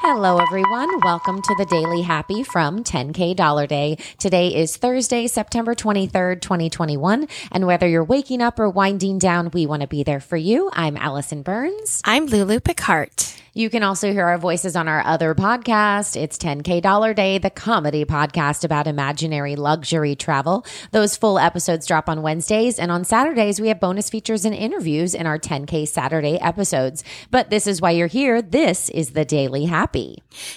Hello, everyone. Welcome to the Daily Happy from 10K Dollar Day. Today is Thursday, September 23rd, 2021. And whether you're waking up or winding down, we want to be there for you. I'm Allison Burns. I'm Lulu Picard. You can also hear our voices on our other podcast. It's 10K Dollar Day, the comedy podcast about imaginary luxury travel. Those full episodes drop on Wednesdays. And on Saturdays, we have bonus features and interviews in our 10K Saturday episodes. But this is why you're here. This is the Daily Happy.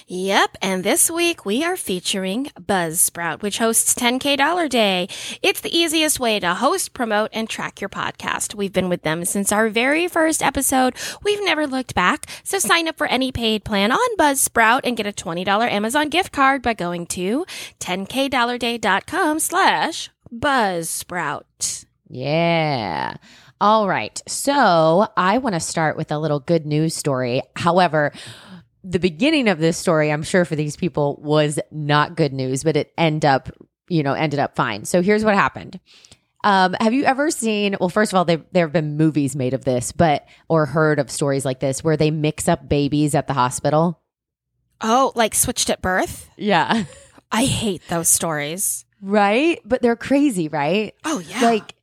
Yep, and this week we are featuring Buzzsprout, which hosts 10K Dollar Day. It's the easiest way to host, promote, and track your podcast. We've been with them since our very first episode. We've never looked back, so sign up for any paid plan on Buzzsprout and get a $20 Amazon gift card by going to 10kdollarday.com slash Buzzsprout. Yeah. All right. So I want to start with a little good news story. However, the beginning of this story, I'm sure for these people was not good news, but it end up, you know, ended up fine. So here's what happened. Um, have you ever seen? Well, first of all, there there have been movies made of this, but or heard of stories like this where they mix up babies at the hospital. Oh, like switched at birth? Yeah, I hate those stories. right. But they're crazy, right? Oh, yeah. Like,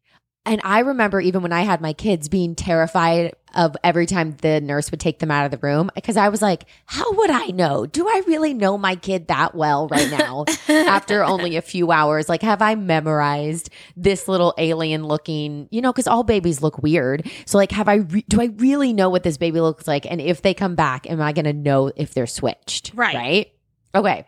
and I remember even when I had my kids being terrified of every time the nurse would take them out of the room because I was like, how would I know? Do I really know my kid that well right now after only a few hours? Like, have I memorized this little alien looking, you know, because all babies look weird. So, like, have I, re- do I really know what this baby looks like? And if they come back, am I going to know if they're switched? Right. Right. Okay.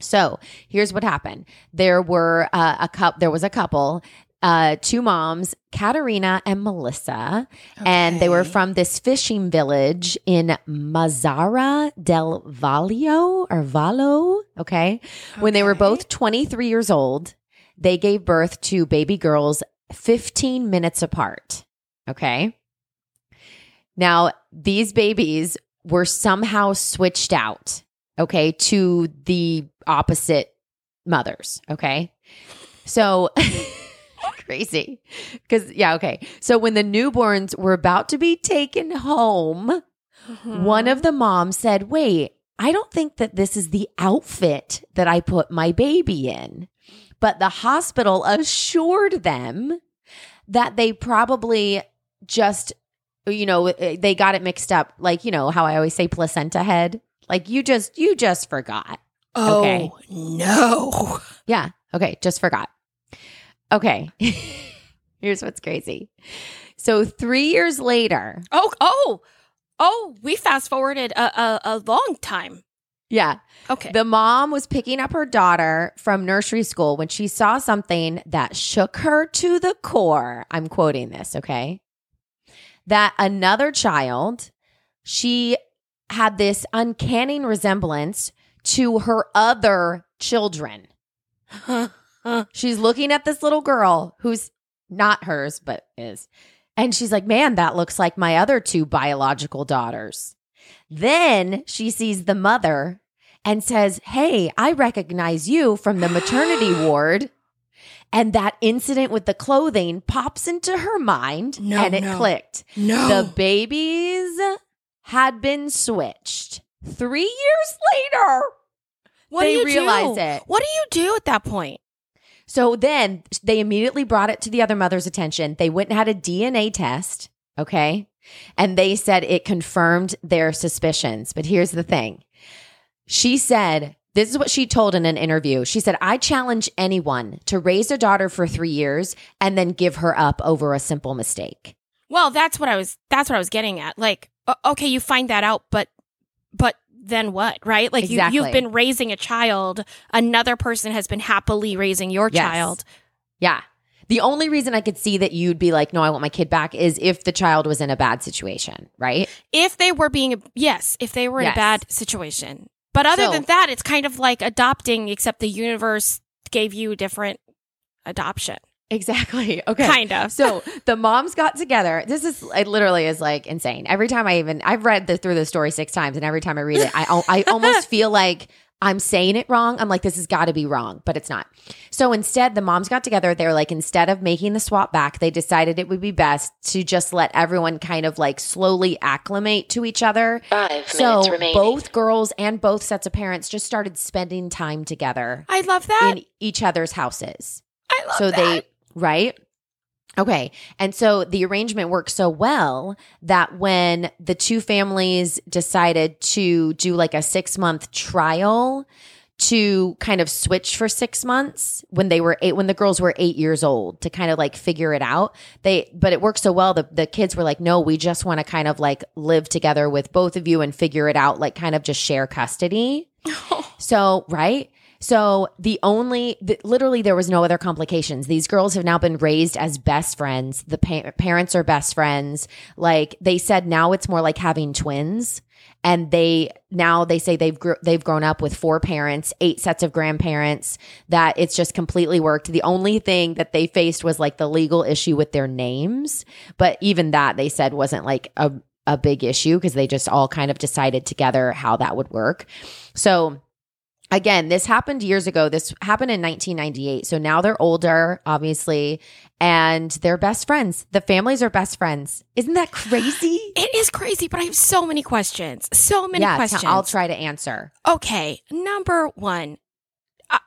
So here's what happened. There were uh, a couple. There was a couple, uh, two moms, Katerina and Melissa, and they were from this fishing village in Mazzara del Valio or Valo. Okay, when they were both 23 years old, they gave birth to baby girls 15 minutes apart. Okay. Now these babies were somehow switched out okay, to the opposite mothers. Okay. So crazy. Because, yeah, okay. So when the newborns were about to be taken home, Mm-hmm. one of the moms said, Wait, I don't think that this is the outfit that I put my baby in. But the hospital assured them that they probably just, you know, they got it mixed up. Like, you know, how I always say placenta head. Like you just, you just forgot. Oh, Okay. no. Yeah. Okay. Just forgot. Okay. Here's what's crazy. So three years later, Oh, oh, oh, we fast forwarded a, a, a long time. yeah, Okay. the mom was picking up her daughter from nursery school when she saw something that shook her to the core. I'm quoting this, okay? That another child, she had this uncanny resemblance to her other children. She's looking at this little girl who's not hers, but is. And she's like, man, that looks like my other two biological daughters. Then she sees the mother and says, Hey, I recognize you from the maternity ward. And that incident with the clothing pops into her mind No, and it no. clicked. no. The babies had been switched. Three years later, what they do you realize do? it. What do you do at that point? So then they immediately brought it to the other mother's attention. They went and had a DNA test. Okay. And they said it confirmed their suspicions. But here's the thing she said, this is what she told in an interview. She said, I challenge anyone to raise a daughter for three years and then give her up over a simple mistake. Well, that's what I was. That's what I was getting at. Like, okay, you find that out, but, but then what? Right? Like, Exactly. you, you've been raising a child. Another person has been happily raising your Yes. child. Yeah. The only reason I could see that you'd be like, no, I want my kid back is if the child was in a bad situation, right? If they were being, yes, if they were in Yes. a bad situation. But other So- than that, it's kind of like adopting, except the universe gave you a different adoption. Exactly. Okay. Kind of. so the moms got together. This is it. Literally is like insane. Every time I even I've read the, through the story six times, and every time I read it, I I almost feel like I'm saying it wrong. I'm like, this has got to be wrong, but it's not. So instead, the moms got together. They're like, instead of making the swap back, they decided it would be best to just let everyone kind of like slowly acclimate to each other. Five So minutes remaining. both girls and both sets of parents just started spending time together I love that. in each other's houses. I love so that. they, right? Okay. And so the arrangement worked so well that when the two families decided to do like a six month trial to kind of switch for six months when they were eight, when the girls were eight years old to kind of like figure it out. They, but it worked so well. The, the kids were like, no, we just want to kind of like live together with both of you and figure it out, like kind of just share custody. So, right? So the only, the, literally, there was no other complications. These girls have now been raised as best friends. The pa- parents are best friends. Like they said, now it's more like having twins. And they now they say they've gr- they've grown up with four parents, eight sets of grandparents. That it's just completely worked. The only thing that they faced was like the legal issue with their names, but even that they said wasn't like a a big issue because they just all kind of decided together how that would work. So again, this happened years ago. This happened in 1998. So now they're older, obviously, and they're best friends. The families are best friends. Isn't that crazy? It is crazy, but I have so many questions. So many yeah, questions. I'll try to answer. Okay, number one. I,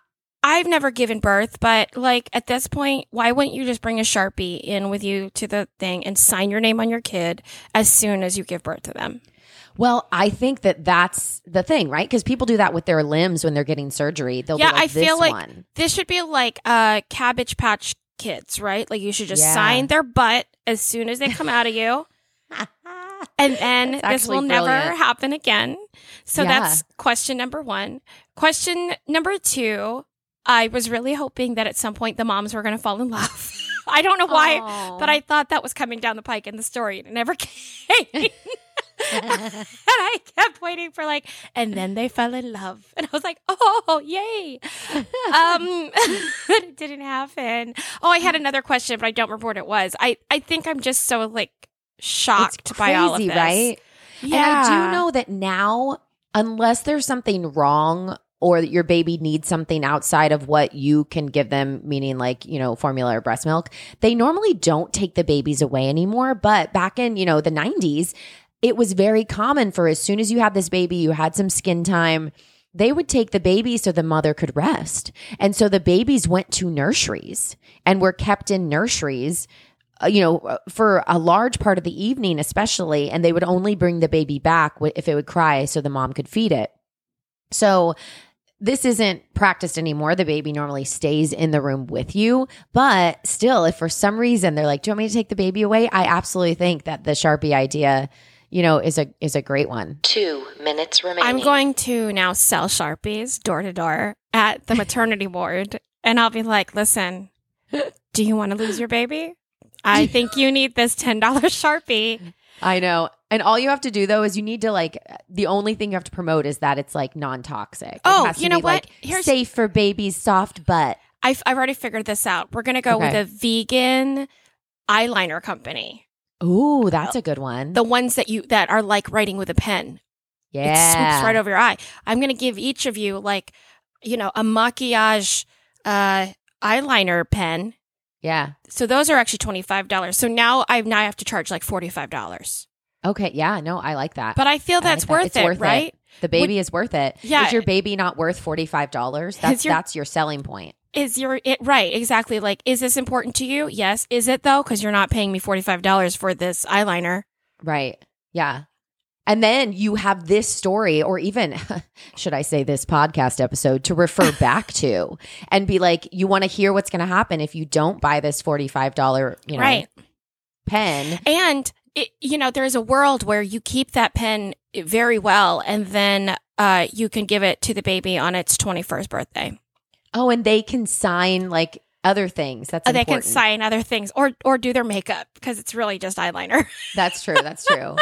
I've never given birth, but like at this point, why wouldn't you just bring a Sharpie in with you to the thing and sign your name on your kid as soon as you give birth to them? Well, I think that that's the thing, right? Because people do that with their limbs when they're getting surgery. They'll yeah, like, I feel like one. this should be like uh, Cabbage Patch Kids, right? Like you should just Yeah. sign their butt as soon as they come out of you. And then this will actually never happen again. So Yeah. that's question number one. Question number two I was really hoping that at some point the moms were going to fall in love. I don't know why, Aw. but I thought that was coming down the pike in the story and it never came. and I kept waiting for like, and then they fell in love. And I was like, oh, yay. Um, but it didn't happen. Oh, I had another question, but I don't remember what it was. I, I think I'm just so like shocked it's by all of this. right? Yeah. And I do know that now, unless there's something wrong or that your baby needs something outside of what you can give them, meaning like, you know, formula or breast milk, they normally don't take the babies away anymore. But back in, you know, the 90s, it was very common for as soon as you had this baby, you had some skin time. They would take the baby so the mother could rest. And so the babies went to nurseries and were kept in nurseries uh, you know, uh, for a large part of the evening, especially, and they would only bring the baby back if it would cry so the mom could feed it. So this isn't practiced anymore. The baby normally stays in the room with you, but still, if for some reason they're like, "Do you want me to take the baby away?" I absolutely think that the Sharpie idea, you know, is a is a great one. Two minutes remaining. I'm going to now sell Sharpies door to door at the maternity ward. And I'll be like, listen, do you want to lose your baby? I think you need this $10 Sharpie. I know. And all you have to do though is you need to like the only thing you have to promote is that it's like non-toxic. It Oh, has to you know be, what? Like, Here's- safe for babies, soft butt. I've, I've already figured this out. We're going to go Okay. with a vegan eyeliner company. Ooh, that's a good one. The ones that you that are like writing with a pen. yeah, It swoops right over your eye. I'm going to give each of you like, you know, a maquillage uh, eyeliner pen. Yeah. So those are actually twenty five dollars. So now I now I have to charge like forty five dollars. Okay. Yeah. No, I like that. But I feel I that's like that. worth It's it, worth it. right? the baby is worth it. Yeah. Is your baby not worth forty five dollars? That's your- that's your selling point. Is your it right? Exactly. Like, is this important to you? Yes. Is it though? Because you're not paying me forty five dollars for this eyeliner. Right. Yeah. And then you have this story, or even, should I say, this podcast episode to refer back to and be like, you want to hear what's going to happen if you don't buy this $45, you know, Right. pen. And it, you know, there's a world where you keep that pen very well, and then uh, you can give it to the baby on its twenty first birthday. Oh, and they can sign like other things. That's Uh, they can sign other things or or do their makeup because it's really just eyeliner. That's true. That's true.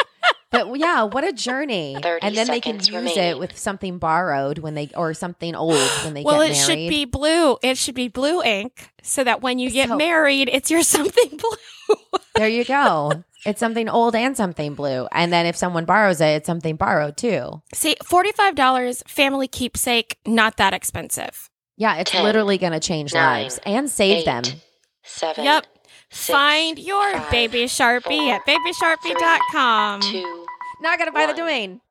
But yeah, what a journey! And then they can seconds use it with something borrowed when they or something old when they get married. well, it married. should be blue. It should be blue ink so that when you get So- married, it's your something blue. There you go. it's something old and something blue. And then if someone borrows it, it's something borrowed too. See, $45 family keepsake, not that expensive. Yeah, it's 10, literally going to change nine, lives and save Eight, them. Seven. Yep. six, Find your five, baby Sharpie four, at babysharpie.com. Two. Not going to buy the domain.